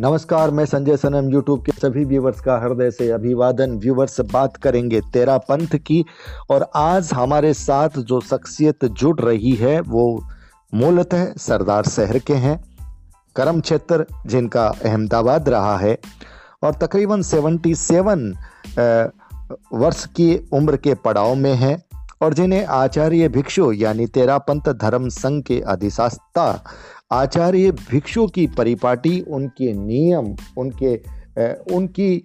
नमस्कार, मैं संजय सनम यूट्यूब के सभी व्यूवर्स का हृदय से अभिवादन। व्यूवर्स बात करेंगे तेरा पंथ की और आज हमारे साथ जो शख्सियत जुड़ रही है, वो मूलतः सरदार शहर के हैं। करम क्षेत्र, जिनका अहमदाबाद रहा है और तकरीबन 77 वर्ष की उम्र के पड़ाव में हैं और जिन्हें आचार्य भिक्षु यानी तेरा पंथ धर्म संघ के अधिशास्ता आचार्य भिक्षु की परिपाटी, उनके नियम, उनके उनकी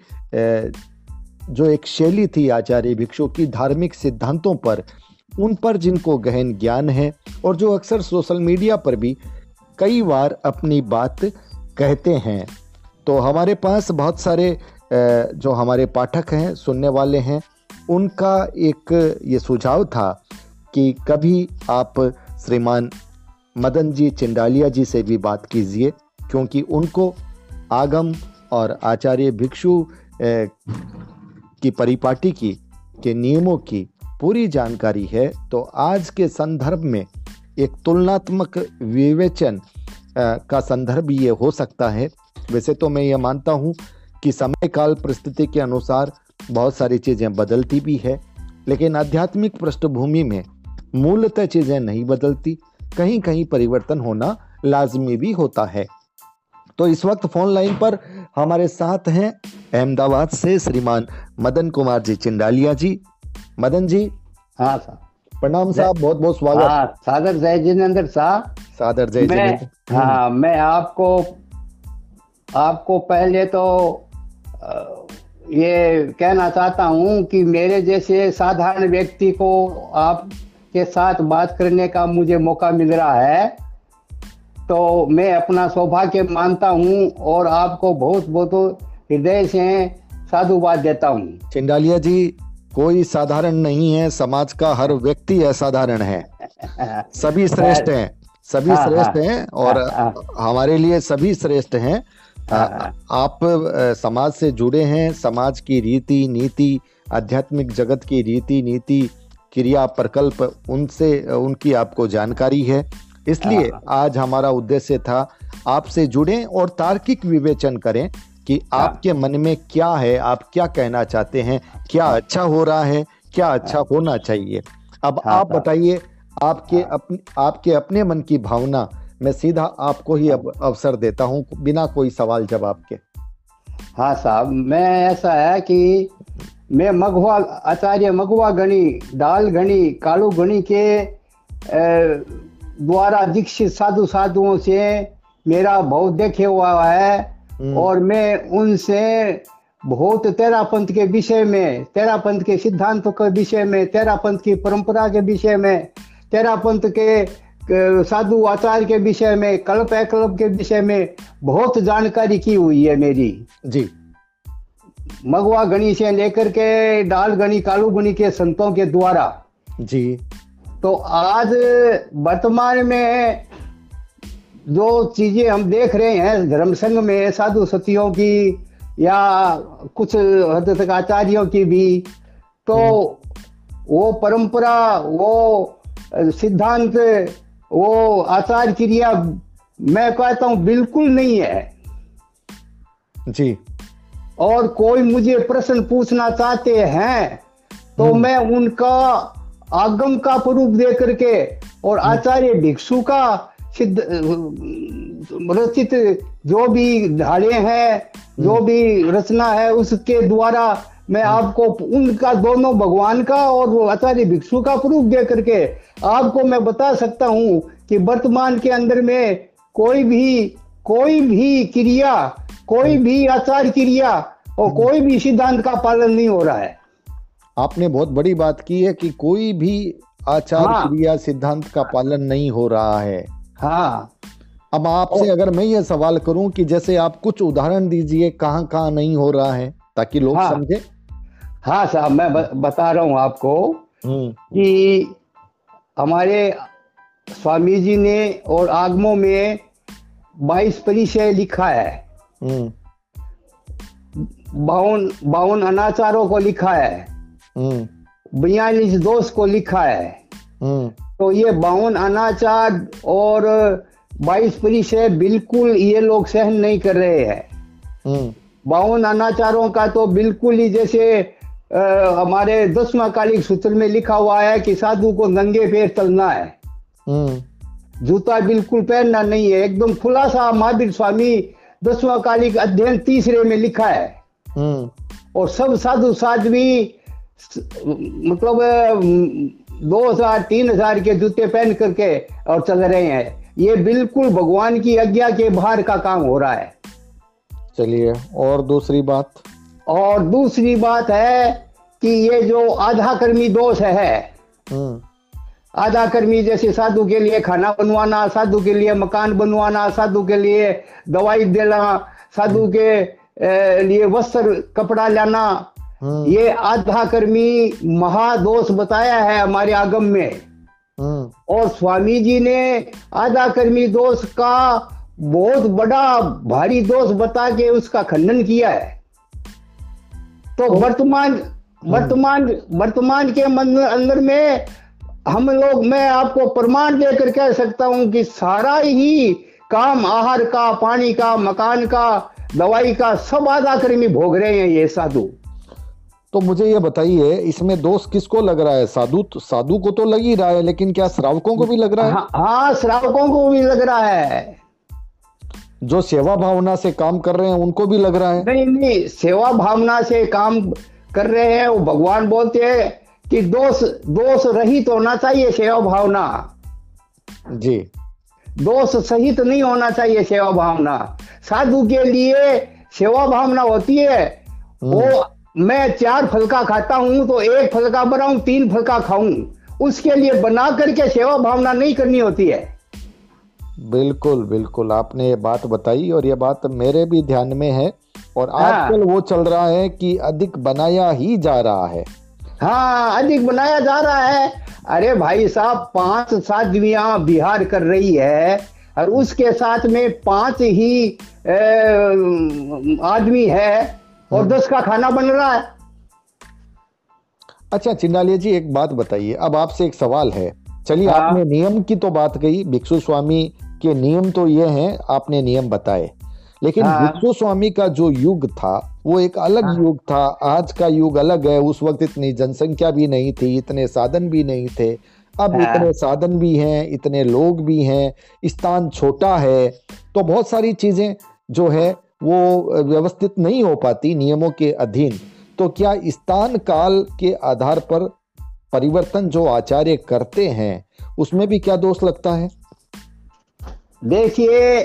जो एक शैली थी आचार्य भिक्षु की धार्मिक सिद्धांतों पर, उन पर जिनको गहन ज्ञान है और जो अक्सर सोशल मीडिया पर भी कई बार अपनी बात कहते हैं। तो हमारे पास बहुत सारे जो हमारे पाठक हैं, सुनने वाले हैं, उनका एक ये सुझाव था कि कभी आप श्रीमान मदन जी, चिंडालिया जी से भी बात कीजिए, क्योंकि उनको आगम और आचार्य भिक्षु की परिपाटी की, के नियमों की पूरी जानकारी है तो आज के संदर्भ में एक तुलनात्मक विवेचन का संदर्भ ये हो सकता है। वैसे तो मैं ये मानता हूँ कि समय काल परिस्थिति के अनुसार बहुत सारी चीज़ें बदलती भी है, लेकिन आध्यात्मिक पृष्ठभूमि में मूलतः चीज़ें नहीं बदलती। कहीं कहीं परिवर्तन होना लाजमी भी होता है। तो इस वक्त फ़ोन लाइन पर हमारे साथ हैं अहमदाबाद से श्रीमान मदन कुमार जी चिंडालिया जी। मदन जी। हाँ साहब। प्रणाम साहब बहुत बहुत स्वागत। हाँ, सादर जय जिनेन्द्र साहब। सादर जय जिनेन्द्र हाँ मैं आपको आपको पहले तो ये कहना चाहता हूँ कि मेरे जैसे साधारण व्यक्ति को आप के साथ बात करने का मुझे मौका मिल रहा है तो मैं अपना सौभाग्य मानता हूँ और आपको बहुत बहुत हृदय से साधुवाद देता हूँ। चिंडालिया जी कोई साधारण नहीं है समाज का हर व्यक्ति असाधारण है। सभी श्रेष्ठ हैं सभी हाँ, श्रेष्ठ हाँ। हैं और हाँ, हमारे लिए सभी श्रेष्ठ हैं। आप समाज से जुड़े हैं समाज की रीति नीति आध्यात्मिक जगत की रीति नीति क्रिया प्रकल्प उनसे उनकी आपको जानकारी है। इसलिए हाँ। आज हमारा उद्देश्य था आपसे जुड़े और तार्किक विवेचन करें कि हाँ। आपके मन में क्या है आप क्या कहना चाहते हैं क्या हाँ। अच्छा हो रहा है क्या अच्छा होना चाहिए। अब आप बताइए आपके अपने आपके अपने मन की भावना मैं सीधा आपको ही अब अवसर देता हूँ बिना कोई सवाल जवाब के। हाँ साहब मैं ऐसा है कि मैं मगवा आचार्य मगवा गणी दाल गणी कालू गणी के द्वारा दीक्षित साधु साधुओं से मेरा बहुत देखे हुआ है हम्म। और मैं उनसे बहुत तेरा पंथ के विषय में तेरा पंथ के सिद्धांतों के विषय में तेरा पंथ की परंपरा के विषय में तेरा पंथ के साधु आचार्य के विषय में कल्प अकल्प के विषय में बहुत जानकारी की हुई है मेरी जी मगवा गणी से लेकर के डाल गणी कालू गणी के संतों के द्वारा। जी। तो आज वर्तमान में जो चीज़ें हम देख रहे हैं धर्म संघ में साधु सतियों की या कुछ हद तक आचार्यों की भी तो हम्म। वो परंपरा वो सिद्धांत वो आचार क्रिया मैं कहता हूँ बिल्कुल नहीं है। जी। और कोई मुझे प्रश्न पूछना चाहते हैं तो हम्म। मैं उनका आगम का स्वरूप दे करके और हम्म। आचार्य भिक्षु का सिद्ध रचित जो भी धाड़े हैं जो हम्म। भी रचना है उसके द्वारा मैं आपको उनका दोनों भगवान का और वो आचार्य भिक्षु का प्रूफ दे करके आपको मैं बता सकता हूँ कि वर्तमान के अंदर में कोई भी कोई भी क्रिया कोई भी आचार क्रिया और कोई भी सिद्धांत का पालन नहीं हो रहा है आपने बहुत बड़ी बात की है कि कोई भी आचार हाँ। क्रिया सिद्धांत का पालन नहीं हो रहा है हाँ अब आपसे अगर मैं ये सवाल करूँ कि जैसे आप कुछ उदाहरण दीजिए कहाँ कहाँ नहीं हो रहा है ताकि लोग हाँ, समझे हाँ साहब मैं बता रहा हूँ आपको हम्म। कि हमारे स्वामी जी ने और आगमों में बाईस परिचय लिखा है हम्म। बावन बावन अनाचारों को लिखा है। हम्म। बयालीस दोष को लिखा है। हम्म। तो ये बावन अनाचार और बाईस परिचय बिल्कुल ये लोग सहन नहीं कर रहे हैं। हम्म। बावन अनाचारों का तो बिल्कुल ही जैसे अ, हमारे दसवां कालिक सूत्र में लिखा हुआ है कि साधु को नंगे पैर चलना है। हम्म। जूता बिल्कुल पहनना नहीं है। एकदम खुलासा महावीर स्वामी दसवां कालिक अध्ययन तीसरे में लिखा है। हम्म। और सब साधु साध्वी मतलब दो हज़ार तीन हज़ार के जूते पहन करके और चल रहे हैं। ये बिल्कुल भगवान की आज्ञा के बाहर का काम हो रहा है। चलिए और दूसरी बात? और दूसरी बात है कि ये जो आधा कर्मी दोष है हम्म आधा कर्मी जैसे साधु के लिए खाना बनवाना साधु के लिए मकान बनवाना साधु के लिए दवाई देना साधु के लिए वस्त्र कपड़ा लाना हम्म। ये आधा कर्मी महादोष बताया है हमारे आगम में। हम्म। और स्वामी जी ने आधा कर्मी दोष का बहुत बड़ा भारी दोष बता के उसका खंडन किया है। तो वर्तमान वर्तमान वर्तमान के मन अंदर में हम लोग मैं आपको प्रमाण देकर कह सकता हूँ कि सारा ही काम आहार का पानी का मकान का दवाई का सब आधा कर्मी भोग रहे हैं ये साधु। तो मुझे ये बताइए इसमें दोष किसको लग रहा है? साधु साधु को तो लग ही रहा है लेकिन क्या श्रावकों को भी लग रहा है? हाँ हाँ श्रावकों को भी लग रहा है। जो सेवा भावना से काम कर रहे हैं उनको भी लग रहा है? नहीं नहीं सेवा भावना से काम कर रहे हैं वो भगवान बोलते हैं कि दोष दोष रहित तो होना चाहिए सेवा भावना। जी। दोष सहित नहीं होना चाहिए सेवा भावना। साधु के लिए सेवा भावना होती है। वो मैं चार फलका खाता हूँ तो एक फलका बनाऊँ तीन फलका खाऊं। उसके लिए बना करके सेवा भावना नहीं करनी होती है। बिल्कुल बिल्कुल। आपने ये बात बताई और ये बात मेरे भी ध्यान में है। और हाँ। आजकल वो चल रहा है कि अधिक बनाया ही जा रहा है। हाँ अधिक बनाया जा रहा है। अरे भाई साहब पाँच साध्वियाँ बिहार कर रही है और उसके साथ में पाँच ही आदमी है और दस का खाना बन रहा है। अच्छा चिंडालिया जी एक बात बताइए। अब आपसे एक सवाल है। चलिए हाँ। आपने नियम की तो बात कही। भिक्षु स्वामी के नियम तो ये हैं आपने नियम बताए। लेकिन हाँ। भिक्षु स्वामी का जो युग था वो एक अलग हाँ। युग था आज का युग अलग है उस वक्त इतनी जनसंख्या भी नहीं थी इतने साधन भी नहीं थे अब हाँ। इतने साधन भी हैं इतने लोग भी हैं स्थान छोटा है तो बहुत सारी चीज़ें जो है वो व्यवस्थित नहीं हो पाती नियमों के अधीन तो क्या स्थान काल के आधार पर परिवर्तन जो आचार्य करते हैं उसमें भी क्या दोष लगता है देखिए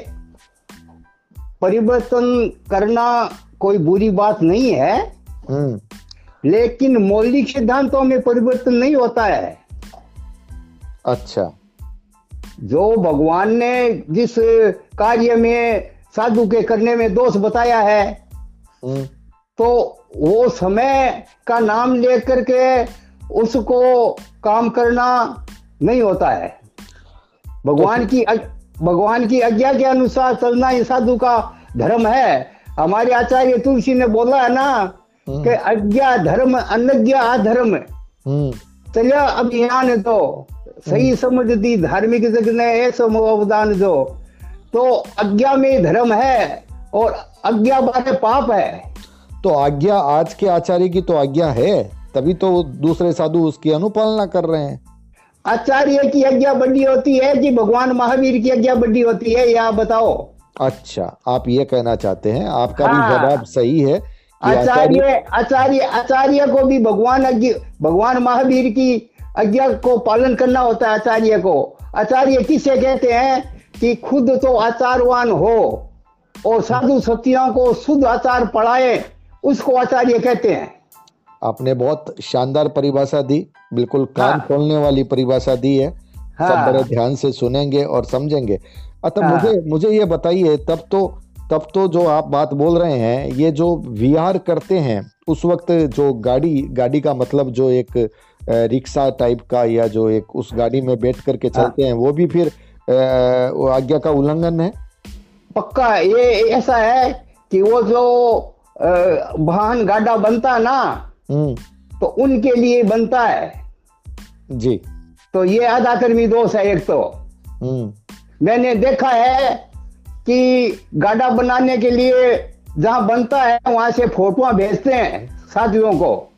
परिवर्तन करना कोई बुरी बात नहीं है। हम्म। लेकिन मौलिक सिद्धांतों में परिवर्तन नहीं होता है। अच्छा। जो भगवान ने जिस कार्य में साधु के करने में दोष बताया है हम्म। तो वो समय का नाम लेकर के उसको काम करना नहीं होता है। भगवान की अग- भगवान की आज्ञा के अनुसार चलना ये साधु का धर्म है। हमारे आचार्य तुलसी ने बोला है ना हम्म। कि आज्ञा धर्म अनज्ञा अधर्म हम्म। चलिया अभियान दो। सही समझ दी धार्मिक जग ने ऐसा अवदान दो। तो आज्ञा में धर्म है और आज्ञा बारे पाप है। तो आज्ञा आज के आचार्य की तो आज्ञा है तभी तो दूसरे साधु उसकी अनुपालना कर रहे हैं। आचार्य की आज्ञा बड़ी होती है कि भगवान महावीर की आज्ञा बड़ी होती है या बताओ। अच्छा आप ये कहना चाहते हैं आपका भी हाँ। जवाब सही है आचार्य आचार्य आचार्य को भी भगवान भगवान महावीर की आज्ञा को पालन करना होता है आचार्य को। आचार्य किसे कहते हैं कि खुद तो आचारवान हो और साधु सत्यों को शुद्ध आचार पढ़ाए उसको आचार्य कहते हैं। आपने बहुत शानदार परिभाषा दी बिल्कुल कान हाँ। खोलने वाली परिभाषा दी है हाँ। सब। बड़े ध्यान से सुनेंगे और समझेंगे अतः हाँ। मुझे मुझे ये बताइए तब तो तब तो जो आप बात बोल रहे हैं ये जो विहार करते हैं उस वक्त जो गाड़ी गाड़ी का मतलब जो एक रिक्शा टाइप का या जो एक उस गाड़ी में बैठ करके हाँ। चलते हैं वो भी फिर आज्ञा का उल्लंघन है पक्का ये ऐसा है कि वो जो वाहन गाड़ा बनता ना तो उनके लिए बनता है। जी। तो ये आधा कर्मी दोष है एक तो। हम्म। मैंने देखा है कि गाड़ा बनाने के लिए जहाँ बनता है वहाँ से फ़ोटो भेजते हैं साथियों को।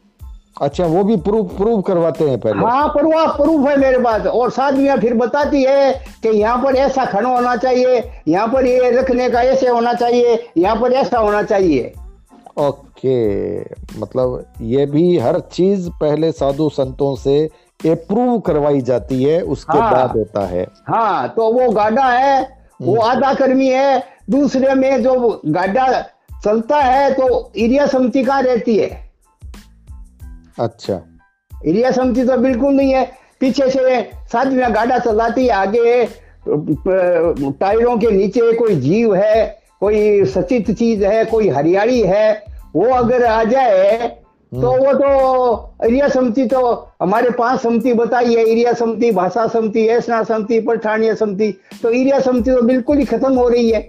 अच्छा वो भी प्रूफ प्रूफ करवाते हैं पहले? हाँ प्रूफ प्रूफ है मेरे पास। और साथियाँ फिर बताती है कि यहाँ पर ऐसा खड़ा होना चाहिए यहाँ पर ये रखने का ऐसे होना चाहिए यहाँ पर ऐसा होना चाहिए। ओके मतलब ये भी हर चीज़ पहले साधु संतों से अप्रूव करवाई जाती है उसके हाँ। बाद होता है हाँ तो वो गाड़ा है वो हम्म। आधा कर्मी है दूसरे में जो गाड़ा चलता है तो एरिया समिति कहाँ रहती है अच्छा एरिया समिति तो बिल्कुल नहीं है पीछे से साथ में गाड़ा चलाती है आगे टायरों के नीचे कोई जीव है कोई सचित चीज़ है कोई हरियाली है वो अगर आ जाए तो वो तो एरिया समिति तो हमारे पाँच समिति बताई है एरिया समिति भाषा समिति ऐसना समिति पठानिया समिति तो एरिया समिति तो बिल्कुल ही खत्म हो रही है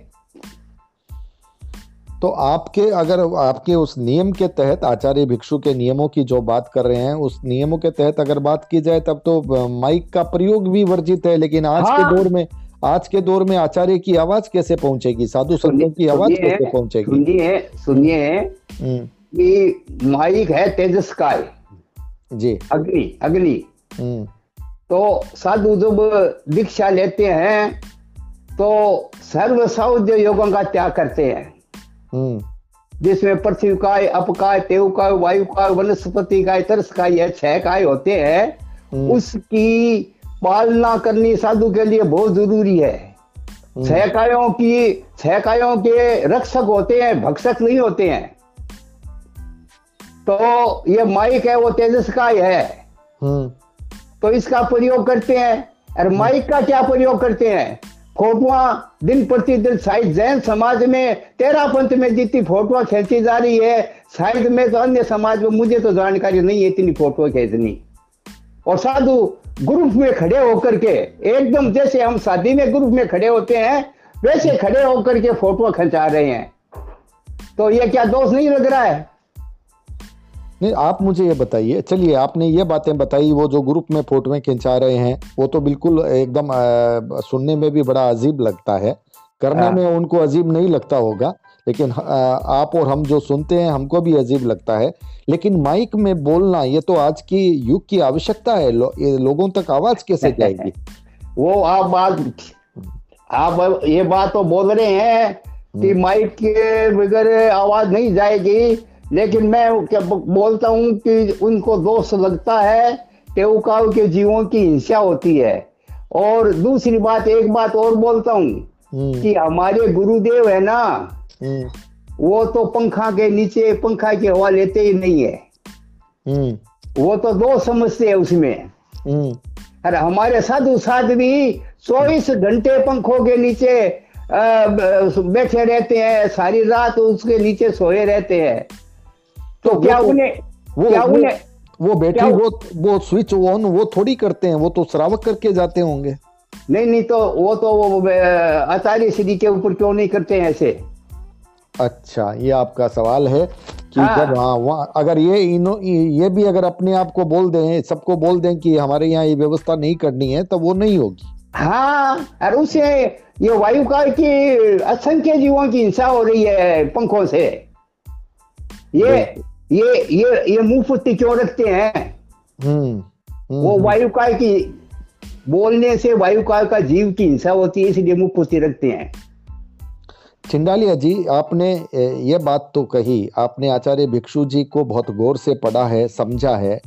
तो आपके अगर आपके उस नियम के तहत आचार्य भिक्षु के नियमों की जो बात कर रहे हैं उस नियमों के तहत अगर बात की जाए तब तो माइक का प्रयोग भी वर्जित है लेकिन आज हाँ। के दौर में आज के दौर में आचार्य की आवाज़ कैसे पहुंचेगी? साधु संतों की आवाज़ कैसे पहुंचेगी? सुनिए सुनिए हम्म, कि माइक है तेजस्काय जी। अग्नि अग्नि। हम्म। तो साधु जब दीक्षा लेते हैं तो सर्व सौद्य योगों का त्याग करते हैं। हम्म। जिसमें पृथ्वी काय अपकाय तेव काय वायु काय वनस्पति काय तरस काय ये छह काय होते हैं उसकी पालना करनी साधु के लिए बहुत ज़रूरी है। सहकायों की सहकायों के रक्षक होते हैं भक्षक नहीं होते हैं। तो ये माइक है वो तेजस काय है हम्म, तो इसका प्रयोग करते हैं। और माइक का क्या प्रयोग करते हैं? फोटुआ दिन प्रतिदिन शायद जैन समाज में तेरा पंथ में जितनी फोटुआ खींची जा रही है शायद में तो अन्य समाज में मुझे तो जानकारी नहीं है इतनी फ़ोटो खींचनी। और साधु ग्रुप में खड़े होकर के एकदम जैसे हम शादी में ग्रुप में खड़े होते हैं वैसे खड़े होकर के फ़ोटो खिंचा रहे हैं। तो ये क्या दोष नहीं लग रहा है? नहीं आप मुझे ये बताइए। चलिए आपने ये बातें बताई वो जो ग्रुप में फोटोएँ खिंचा रहे हैं वो तो बिल्कुल एकदम सुनने में भी बड़ा अजीब लगता है। करने हाँ। में उनको अजीब नहीं लगता होगा। लेकिन आप और हम जो सुनते हैं हमको भी अजीब लगता है। लेकिन माइक में बोलना ये तो आज की युग की आवश्यकता है। लो, ये लोगों तक आवाज़ कैसे जाएगी? वो आप बात आप ये बात तो बोल रहे हैं कि माइक के बगैर आवाज़ नहीं जाएगी। लेकिन मैं क्या बोलता हूँ कि उनको दोष लगता है टेउकाव के जीवों की हिंसा होती है। और दूसरी बात एक बात और बोलता हूँ हम्म, कि हमारे गुरुदेव है ना हम्म, वो तो पंखा के नीचे पंखा की हवा लेते ही नहीं है। हम्म, वो तो दो समझते है उसमें। हम्म, अरे हमारे साधु साध भी चौबीस घंटे पंखों के नीचे बैठे रहते हैं सारी रात उसके नीचे सोए रहते हैं। तो क्या तो- उन्हें वो क्या उन्हें वो बैटरी वो वो स्विच ऑन वो थोड़ी करते हैं वो तो श्रावक करके जाते होंगे। नहीं नहीं तो वो तो वो अ, आचार्य श्री के ऊपर क्यों नहीं करते हैं ऐसे? अच्छा ये आपका सवाल है कि हाँ। जब हाँ वहाँ अगर ये इनो ये भी अगर अपने आप को बोल दें सबको बोल दें कि हमारे यहाँ ये व्यवस्था नहीं करनी है तो वो नहीं होगी। हाँ और उससे ये वायु काल की असंख्य जीवों की हिंसा हो रही है पंखों से। ये ये ये ये मुँह फुट्टी क्यों रखते हैं? हम्म हम्म, वो वायु काल की बोलने से वायु काल का जीव की हिंसा होती है इसलिए मुँह फुट्टी रखते हैं। चिंडालिया जी आपने ये बात तो कही आपने आचार्य भिक्षु जी को बहुत गौर से पढ़ा है समझा है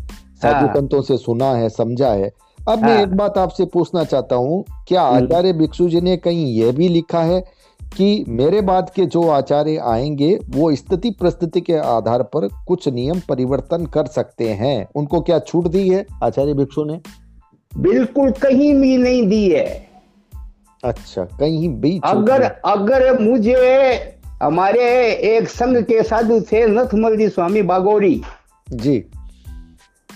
साधु हाँ। संतों से सुना है समझा है अब मैं हाँ। एक बात आपसे पूछना चाहता हूँ क्या हम्म। आचार्य भिक्षु जी ने कहीं यह भी लिखा है कि मेरे बाद के जो आचार्य आएँगे वो स्थिति परिस्थिति के आधार पर कुछ नियम परिवर्तन कर सकते हैं उनको क्या छूट दी है आचार्य भिक्षु ने बिल्कुल कहीं भी नहीं दी है अच्छा कहीं भी अगर अगर मुझे हमारे एक संघ के साधु थे नथमल जी स्वामी बागोरी। जी।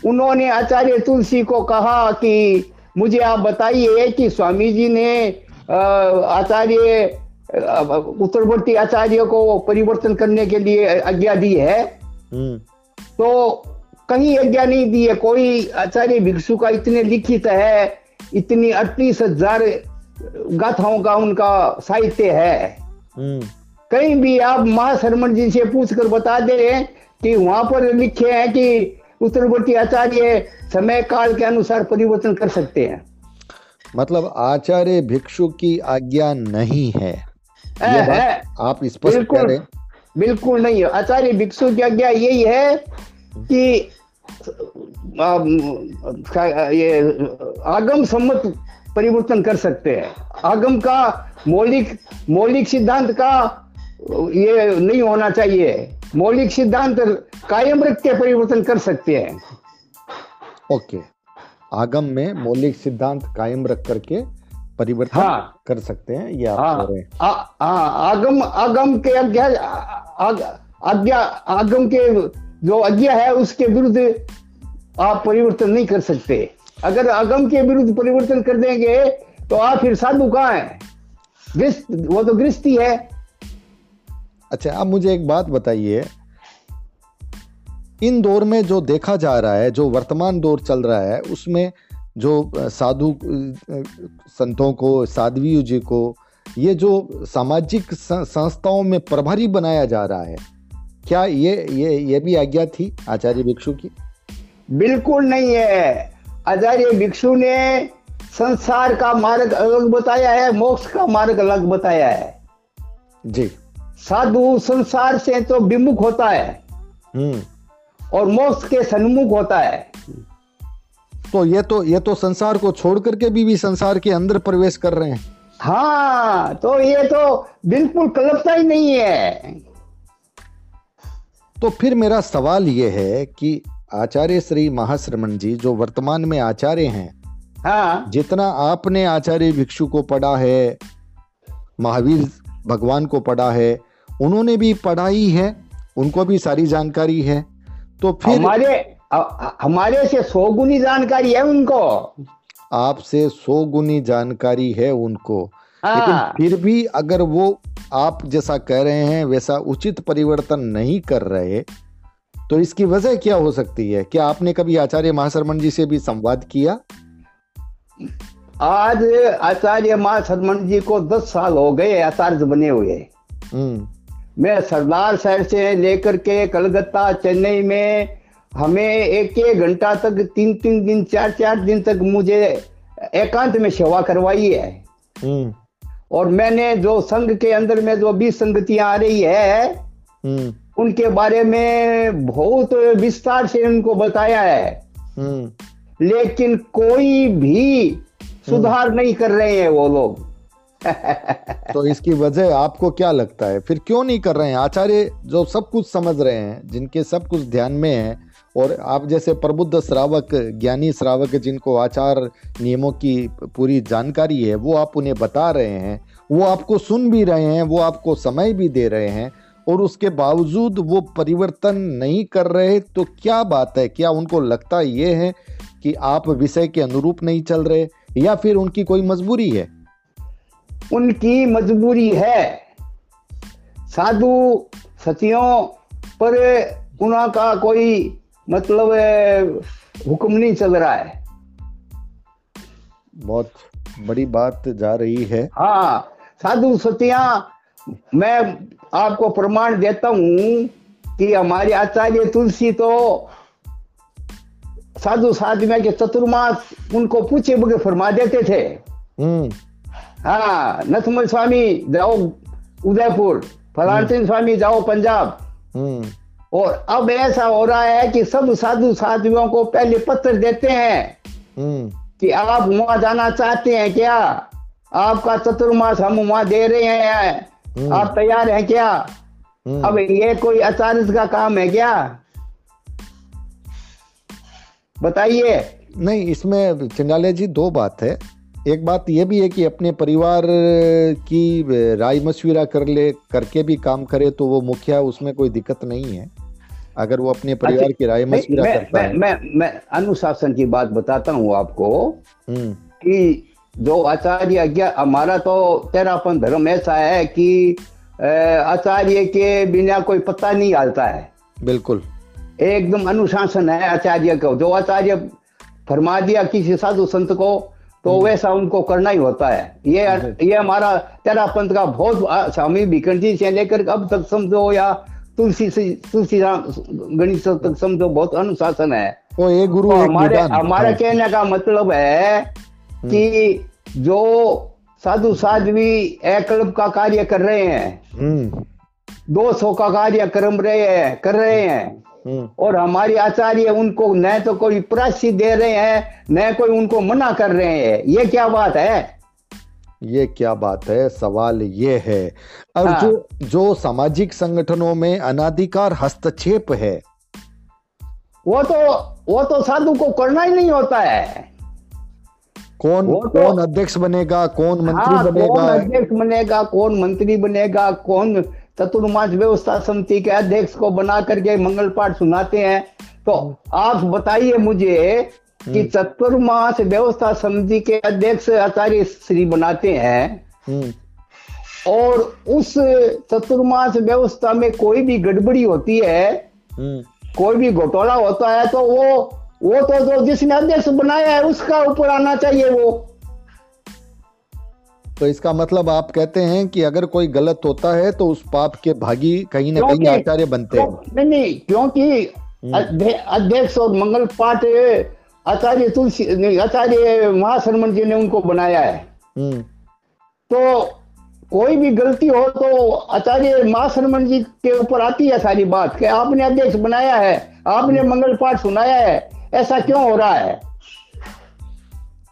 उन्होंने आचार्य तुलसी को कहा कि मुझे आप बताइए कि स्वामी जी ने आचार्य उत्तरवर्ती आचार्य को परिवर्तन करने के लिए आज्ञा दी है? हम्म। तो कहीं आज्ञा नहीं दी है? कोई आचार्य भिक्षु का इतने लिखित है इतनी अड़तीस हज़ार गाथाओं का उनका साहित्य है। हम्म। कहीं भी आप महाशरमण जी से पूछ कर बता दे कि वहाँ पर लिखे हैं कि उत्तरवर्ती आचार्य समय काल के अनुसार परिवर्तन कर सकते हैं। मतलब आचार्य भिक्षु की आज्ञा नहीं है। ये है। बात आप स्पष्ट बिल्कुल। करें बिल्कुल नहीं। है आचार्य भिक्षु की आज्ञा यही है कि का- ये आगम सम्मत परिवर्तन कर सकते हैं। आगम का मौलिक मौलिक सिद्धांत का ये नहीं होना चाहिए। मौलिक सिद्धांत कायम रख के परिवर्तन कर सकते हैं। ओके। आगम में मौलिक सिद्धांत कायम रख करके परिवर्तन हाँ। कर सकते हैं ये आप हाँ। आ- हाँ आगम आगम के आग- आज्ञा आगम के जो आज्ञा है उसके विरुद्ध आप परिवर्तन नहीं कर सकते। अगर आगम के विरुद्ध परिवर्तन कर देंगे तो आप फिर साधु कहाँ है? गृहस्थ वो तो गृहस्थी है। अच्छा अब मुझे एक बात बताइए। इन दौर में जो देखा जा रहा है जो वर्तमान दौर चल रहा है उसमें जो साधु संतों को साध्वियों जी को ये जो सामाजिक संस्थाओं में प्रभारी बनाया जा रहा है क्या ये ये ये भी आज्ञा थी आचार्य भिक्षु की? बिल्कुल नहीं है। आचार्य भिक्षु ने संसार का मार्ग अलग बताया है मोक्ष का मार्ग अलग बताया है। जी। साधु संसार से तो विमुख होता है। हम्म। और मोक्ष के सन्मुख होता है। तो ये तो ये तो संसार को छोड़ करके भी, भी संसार के अंदर प्रवेश कर रहे हैं। हाँ तो ये तो बिल्कुल कल्पना ही नहीं है। तो फिर मेरा सवाल ये है कि आचार्य श्री महाश्रमण जी जो वर्तमान में आचार्य हैं हाँ। जितना आपने आचार्य भिक्षु को पढ़ा है महावीर भगवान को पढ़ा है उन्होंने भी पढ़ाई है उनको भी सारी जानकारी है तो फिर हमारे हमारे से सौ गुनी जानकारी है उनको। आपसे सौ गुनी जानकारी है उनको। हाँ। लेकिन हाँ फिर भी अगर वो आप जैसा कह रहे हैं वैसा उचित परिवर्तन नहीं कर रहे तो इसकी वजह क्या हो सकती है? क्या आपने कभी आचार्य महाशरमण जी से भी संवाद किया? आज आचार्य माँ सदमन जी को दस साल हो गए आचार्य बने हुए। हम्म। मैं सरदार शहर से लेकर के कलकत्ता चेन्नई में हमें एक एक घंटा तक तीन तीन दिन चार चार दिन तक मुझे एकांत में सेवा करवाई है। हम्म। और मैंने जो संघ के अंदर में जो बीस संगतियाँ आ रही है हम्म। उनके बारे में बहुत विस्तार से उनको बताया है। हम्म। लेकिन कोई भी सुधार नहीं कर रहे हैं वो लोग। तो इसकी वजह आपको क्या लगता है? फिर क्यों नहीं कर रहे हैं? आचार्य जो सब कुछ समझ रहे हैं जिनके सब कुछ ध्यान में है और आप जैसे प्रबुद्ध श्रावक ज्ञानी श्रावक जिनको आचार नियमों की पूरी जानकारी है वो आप उन्हें बता रहे हैं वो आपको सुन भी रहे हैं वो आपको समय भी दे रहे हैं और उसके बावजूद वो परिवर्तन नहीं कर रहे तो क्या बात है? क्या उनको लगता ये है कि आप विषय के अनुरूप नहीं चल रहे या फिर उनकी कोई मजबूरी है? उनकी मजबूरी है। साधु सतियों पर उनका कोई मतलब हुक्म नहीं चल रहा है। बहुत बड़ी बात जा रही है। हाँ साधु सतिया मैं आपको प्रमाण देता हूँ कि हमारे आचार्य तुलसी तो साधु साधुआ के चतुर्मास उनको पूछे बगैर फरमा देते थे। हम्म। हाँ नथमल स्वामी जाओ उदयपुर फलान सिंह स्वामी जाओ पंजाब। हम्म। और अब ऐसा हो रहा है कि सब साधु साधुओं को पहले पत्र देते हैं हम्म। कि आप वहाँ जाना चाहते हैं क्या? आपका चतुर्मास हम वहाँ दे रहे हैं। हम्म। आप तैयार हैं क्या? हम्म। अब ये कोई अचानक का काम है क्या? बताइए। नहीं इसमें चिंगाले जी दो बात है। एक बात यह भी है कि अपने परिवार की राय मशविरा कर ले करके भी काम करे तो वो मुखिया उसमें कोई दिक्कत नहीं है अगर वो अपने परिवार की राय मशविरा करता मैं, है मैं, मैं अनुशासन की बात बताता हूँ आपको हम्म। कि जो आचार्य आज्ञा हमारा तो तेरापन धर्म ऐसा है कि आचार्य के बिना कोई पता नहीं हालता है बिल्कुल एकदम अनुशासन है आचार्य को जो आचार्य फरमा दिया किसी साधु संत को तो हम्म। वैसा उनको करना ही होता है ये ये हमारा तेरा पंथ का बहुत स्वामी भिकन जी से लेकर अब तक समझो या तुलसी से तुलसी राम गणेश तक समझो बहुत अनुशासन है तो एक गुरु तो। हमारे हाँ। कहने का मतलब है कि जो साधु साध्वी एकल्प का कार्य कर रहे हैं हम्म। दो सौ का कार्य कर रहे हैं कर रहे हैं हम्म। और हमारे आचार्य उनको न तो कोई प्राशी दे रहे हैं न कोई उनको मना कर रहे हैं। ये क्या बात है? ये क्या बात है? सवाल ये है। और हाँ। जो जो सामाजिक संगठनों में अनाधिकार हस्तक्षेप है वो तो वो तो साधु को करना ही नहीं होता है। कौन तो- कौन अध्यक्ष बनेगा कौन मंत्री हाँ कौन अध्यक्ष बनेगा कौन मंत्री बनेगा कौन चतुर्मास व्यवस्था समिति के अध्यक्ष को बना करके मंगल पाठ सुनाते हैं। तो आप बताइए मुझे कि हम्म। चतुर्मास व्यवस्था समिति के अध्यक्ष आचार्य श्री बनाते हैं हम्म, और उस चतुर्मास व्यवस्था में कोई भी गड़बड़ी होती है हम्म, कोई भी घोटाला होता है तो वो वो तो जो जिसने अध्यक्ष बनाया है उसका ऊपर आना चाहिए वो। तो इसका मतलब आप कहते हैं कि अगर कोई गलत होता है तो उस पाप के भागी कहीं ना कहीं आचार्य बनते हैं। नहीं नहीं क्योंकि अध्यक्ष और मंगल पाठ आचार्य तुलसी आचार्य महाशरमण जी ने उनको बनाया है। हम्म, तो कोई भी गलती हो तो आचार्य महाशरमण जी के ऊपर आती है सारी बात कि आपने अध्यक्ष बनाया है आपने मंगल पाठ सुनाया है ऐसा क्यों हो रहा है?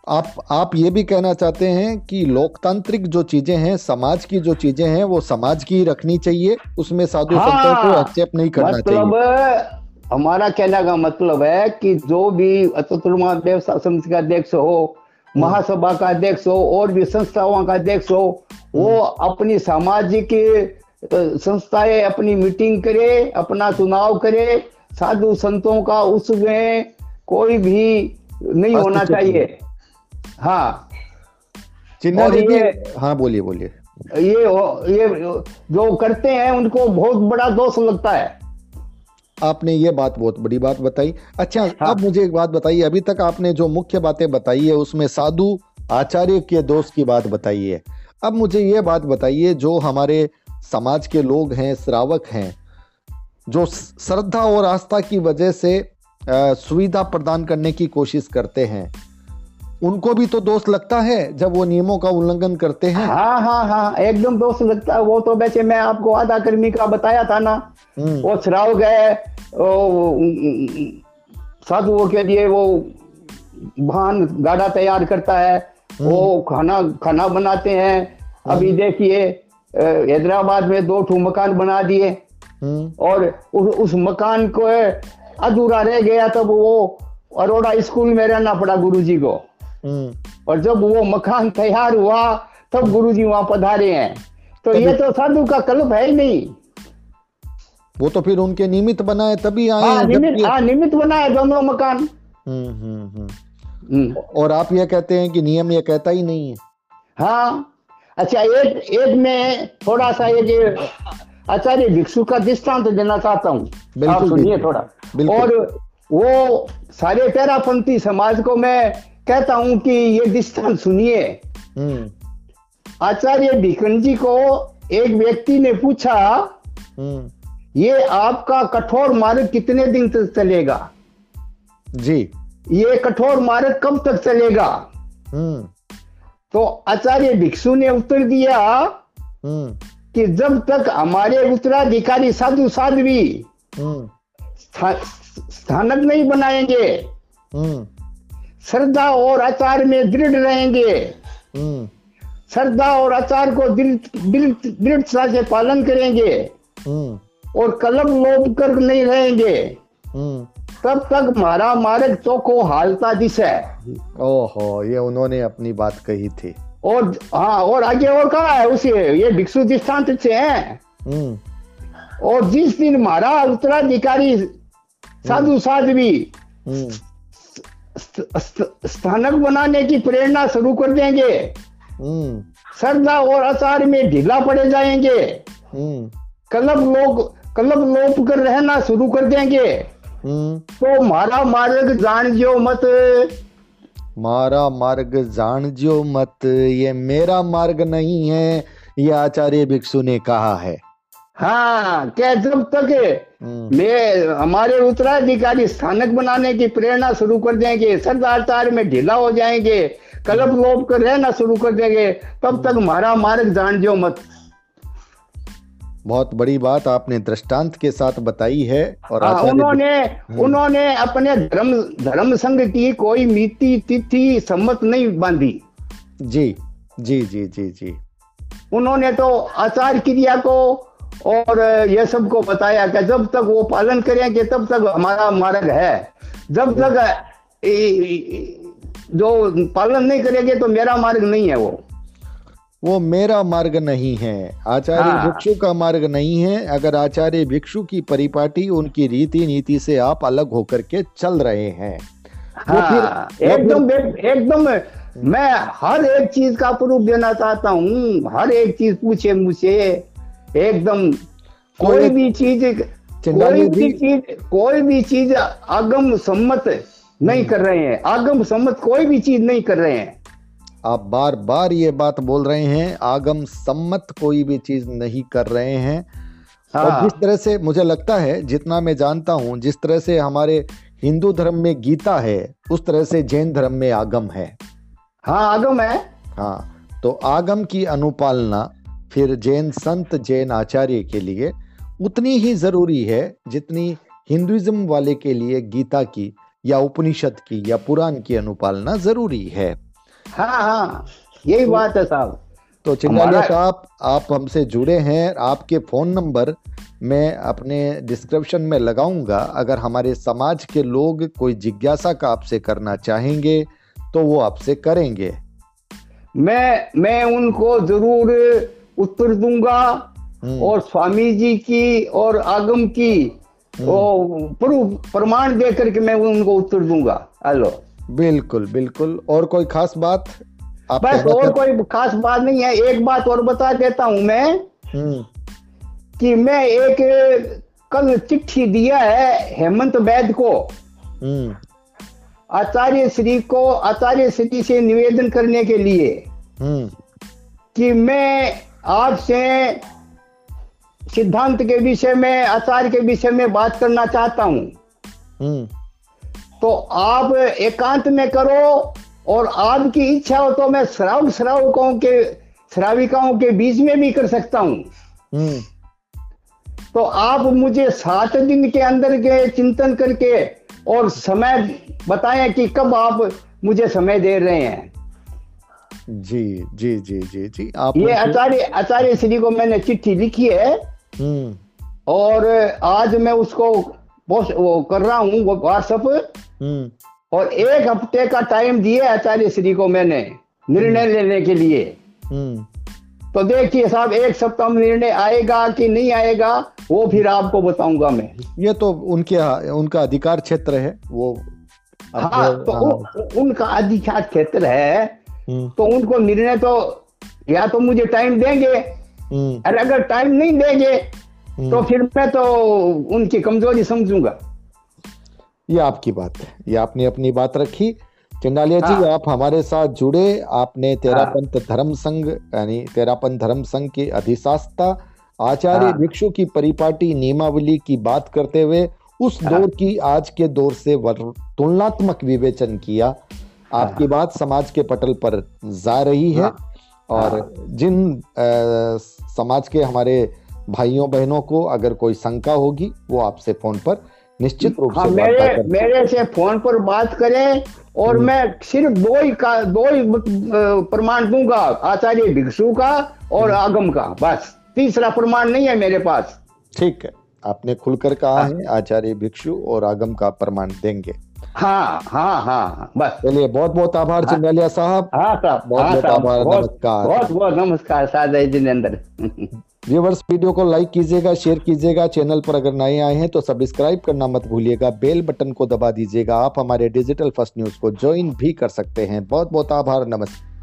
आप आप ये भी कहना चाहते हैं कि लोकतांत्रिक जो चीज़ें हैं समाज की जो चीज़ें हैं वो समाज की ही रखनी चाहिए। उसमें साधु हाँ, संतों को हस्तक्षेप नहीं करना मतलब चाहिए। हमारा कहने का मतलब है कि जो भी व्यवस्था समिति का अध्यक्ष हो महासभा का अध्यक्ष हो और भी संस्थाओं का अध्यक्ष हो वो अपनी सामाजिक संस्थाएँ अपनी मीटिंग करे अपना चुनाव करे साधु संतों का उसमें कोई भी नहीं होना चाहिए। हाँ। चिन्ना दीदी ये- हाँ बोलिए बोलिए। ये ये जो करते हैं उनको बहुत बड़ा दोष लगता है। आपने ये बात बहुत बड़ी बात बताई। अच्छा हाँ। अब मुझे एक बात बताइए। अभी तक आपने जो मुख्य बातें बताई है उसमें साधु आचार्य के दोस्त की बात बताई है अब मुझे ये बात बताइए जो हमारे समाज के लोग हैं श्रावक हैं जो श्रद्धा और आस्था की वजह से सुविधा प्रदान करने की कोशिश करते हैं। उनको भी तो दोष लगता है जब वो नियमों का उल्लंघन करते हैं। हाँ हाँ हाँ एकदम दोस्त लगता है। वो तो वैसे मैं आपको आधा कर्मी का बताया था ना। हम्म, वो श्रावक है वो, साधुओं के लिए वो भान गाड़ा तैयार करता है। वो खाना खाना बनाते हैं। अभी देखिए हैदराबाद में दो ठू मकान बना दिए। हम्म, और उस, उस मकान को अधूरा रह गया तब वो अरोड़ा स्कूल में रहना पड़ा गुरुजी को। हम्म। और जब वो मकान तैयार हुआ तब गुरुजी वहाँ पधारे हैं। तो ये तो साधु का कल्प है ही नहीं। वो तो फिर उनके निमित्त बनाए तभी आए हाँ हैं, हाँ निमित्त बना है दोनों मकान। हम्म, हम्म, हम्म। हम्म, और आप ये कहते हैं कि नियम ये कहता ही नहीं है। हाँ। अच्छा एक एक में थोड़ा सा ये जो आचार्य भिक्षु का दृष्टांत देना चाहता हूँ। आप सुनिए थोड़ा। और वो सारे तेरापंथी समाज को मैं कहता हूँ कि ये दृष्टांत सुनिए। हम्म, आचार्य भिकन जी को एक व्यक्ति ने पूछा हम्म, ये आपका कठोर मार्ग कितने दिन तक चलेगा? जी। ये कठोर मार्ग कब तक चलेगा? हम्म, तो आचार्य भिक्षु ने उत्तर दिया कि जब तक हमारे उत्तराधिकारी साधु साध्वी हम्म, स्था- स्थानक नहीं बनाएँगे हम्म, श्रद्धा और आचार में दृढ़ रहेंगे हम्म, श्रद्धा और आचार को दृढ़- दृढ़- दृढ़ता से पालन करेंगे और कलम लोभ कर नहीं रहेंगे। तब तक हमारा मार्ग चौको हालता दिश ओहो ये उन्होंने अपनी बात कही थी। और हाँ और आगे और कहा है? उसे ये भिक्षु दृष्टांत से है। हम्म, और जिस दिन हमारा उत्तराधिकारी साधु साध्वी हम्म, स्त- स्त- स्थानक बनाने की प्रेरणा शुरू कर देंगे। हम्म, श्रद्धा और आचार में ढीला पड़े जाएँगे। हम्म, कलब लोग कलब लोप कर रहना शुरू कर देंगे। हम्म, तो मारा मार्ग जान जो मत। मारा मार्ग जान जो मत ये मेरा मार्ग नहीं है ये आचार्य भिक्षु ने कहा है। हाँ क्या जब तक हम्म, मैं हमारे उत्तराधिकारी स्थानक बनाने की प्रेरणा शुरू कर देंगे सरदार तार में ढीला हो जाएँगे कलप लोप कर रहना शुरू कर देंगे तब तक हमारा मार्ग जान जो मत। बहुत बड़ी बात आपने दृष्टांत के साथ बताई है और हाँ, आचार्य उन्होंने उन्होंने अपने धर्म धर्म संघ की कोई मिति तिथि सम्मत नहीं बांधी। जी जी जी जी जी। उन्होंने तो आचार क्रिया को और ये सबको बताया कि जब तक वो पालन करेंगे तब तक हमारा मार्ग है। जब तक ई- जो पालन नहीं करेंगे तो मेरा मार्ग नहीं है वो। वो मेरा मार्ग नहीं है। आचार्य हाँ। भिक्षु का मार्ग नहीं है। अगर आचार्य भिक्षु की परिपाटी उनकी रीति नीति से आप अलग होकर के चल रहे हैं हाँ। एकदम एकदम मैं हर एक चीज़ का प्रूफ देना चाहता हूँ। हर एक चीज़ पूछे मुझसे। एकदम कोई कोई- भी चीज़ कोई भी चीज़ कोई भी चीज़ आगम सम्मत नहीं कर रहे हैं। आगम सम्मत कोई भी चीज़ नहीं कर रहे हैं। आप बार बार ये बात बोल रहे हैं आगम सम्मत कोई भी चीज़ नहीं कर रहे हैं। हाँ। और जिस तरह से मुझे लगता है जितना मैं जानता हूँ जिस तरह से हमारे हिंदू धर्म में गीता है उस तरह से जैन धर्म में आगम है। हाँ आगम है। हाँ तो आगम की अनुपालना फिर जैन संत जैन आचार्य के लिए उतनी ही ज़रूरी है जितनी हिंदुइज्म वाले के लिए गीता की या उपनिषद की या पुराण की अनुपालना ज़रूरी है। हाँ हाँ यही बात है साहब। तो चिंगालिया साहब आप हमसे जुड़े हैं आपके फ़ोन नंबर मैं अपने डिस्क्रिप्शन में लगाऊँगा। अगर हमारे समाज के लोग कोई जिज्ञासा का आपसे करना चाहेंगे तो वो आपसे करेंगे। मैं मैं उनको ज़रूर उत्तर दूँगा हम्म, और स्वामी जी की और आगम की वो प्रूफ प्रमाण दे करके मैं उनको उत्तर दूँगा। हेलो। बिल्कुल बिल्कुल। और कोई खास बात? आप बस और कोई खास बात नहीं है। एक बात और बता देता हूँ मैं हम्म, कि मैं एक कल चिट्ठी दिया है हेमंत वैद को। हम्म, आचार्य श्री को आचार्य श्री से निवेदन करने के लिए हम्म, कि मैं आपसे सिद्धांत के विषय में आचार्य के विषय में बात करना चाहता हूँ। तो आप एकांत में करो और आपकी इच्छा हो तो मैं श्रावक श्रावकों के श्राविकाओं के बीच में भी कर सकता हूँ। हम्म, तो आप मुझे सात दिन के अंदर के चिंतन करके और समय बताएँ कि कब आप मुझे समय दे रहे हैं। जी जी जी जी जी आप ये आचार्य आचार्य श्री को मैंने चिट्ठी लिखी है। हम्म, और आज मैं उसको वो कर रहा हूँ वो व्हाट्सअप हम्म, और एक हफ़्ते का टाइम दिए आचार्य श्री को मैंने निर्णय लेने के लिए। हम्म, तो देखिए साहब एक सप्ताह में निर्णय आएगा कि नहीं आएगा वो फिर आपको बताऊँगा मैं। ये तो उनके उनका अधिकार क्षेत्र है वो हाँ तो हाँ, उ, उनका अधिकार क्षेत्र है। हम्म, तो उनको निर्णय तो या तो मुझे टाइम देंगे। हम्म, और अगर टाइम नहीं देंगे हम्म। तो फिर मैं तो उनकी कमज़ोरी समझूँगा ये आपकी बात है ये आपने अपनी बात रखी चंडालिया जी हाँ। आप हमारे साथ जुड़े आपने हाँ। तेरापंथ धर्म संघ यानी तेरापंथ धर्म संघ के अधिशास्ता आचार्य हाँ। भिक्षु की परिपाटी नियमावली की बात करते हुए उस हाँ। दौर की आज के दौर से तुलनात्मक विवेचन किया आपकी बात समाज के पटल पर जा रही है हाँ। और जिन अ, समाज के हमारे भाइयों बहनों को अगर कोई शंका होगी वो आपसे फ़ोन पर निश्चित रूप हाँ से मेरे कर मेरे से फ़ोन पर बात करें और हम्म। मैं सिर्फ़ दो ही का दो ही प्रमाण दूँगा आचार्य भिक्षु का और हम्म। आगम का बस। तीसरा प्रमाण नहीं है मेरे पास। ठीक है आपने खुलकर कहा हाँ। है आचार्य भिक्षु और आगम का प्रमाण देंगे। हाँ हाँ हाँ बस। चलिए बहुत बहुत आभार चिंगालिया साहब। हाँ साहब। बहुत हाँ बहुत आभार, नमस्कार। बहुत बहुत नमस्कार सादा जिनेंद्र व्यूवर्स वीडियो को लाइक कीजिएगा, शेयर कीजिएगा। चैनल पर अगर नए आए हैं तो सब्सक्राइब करना मत भूलिएगा। बेल बटन को दबा दीजिएगा। आप हमारे डिजिटल फ़र्स्ट न्यूज़ को ज्वाइन भी कर सकते हैं। बहुत बहुत आभार। नमस्कार।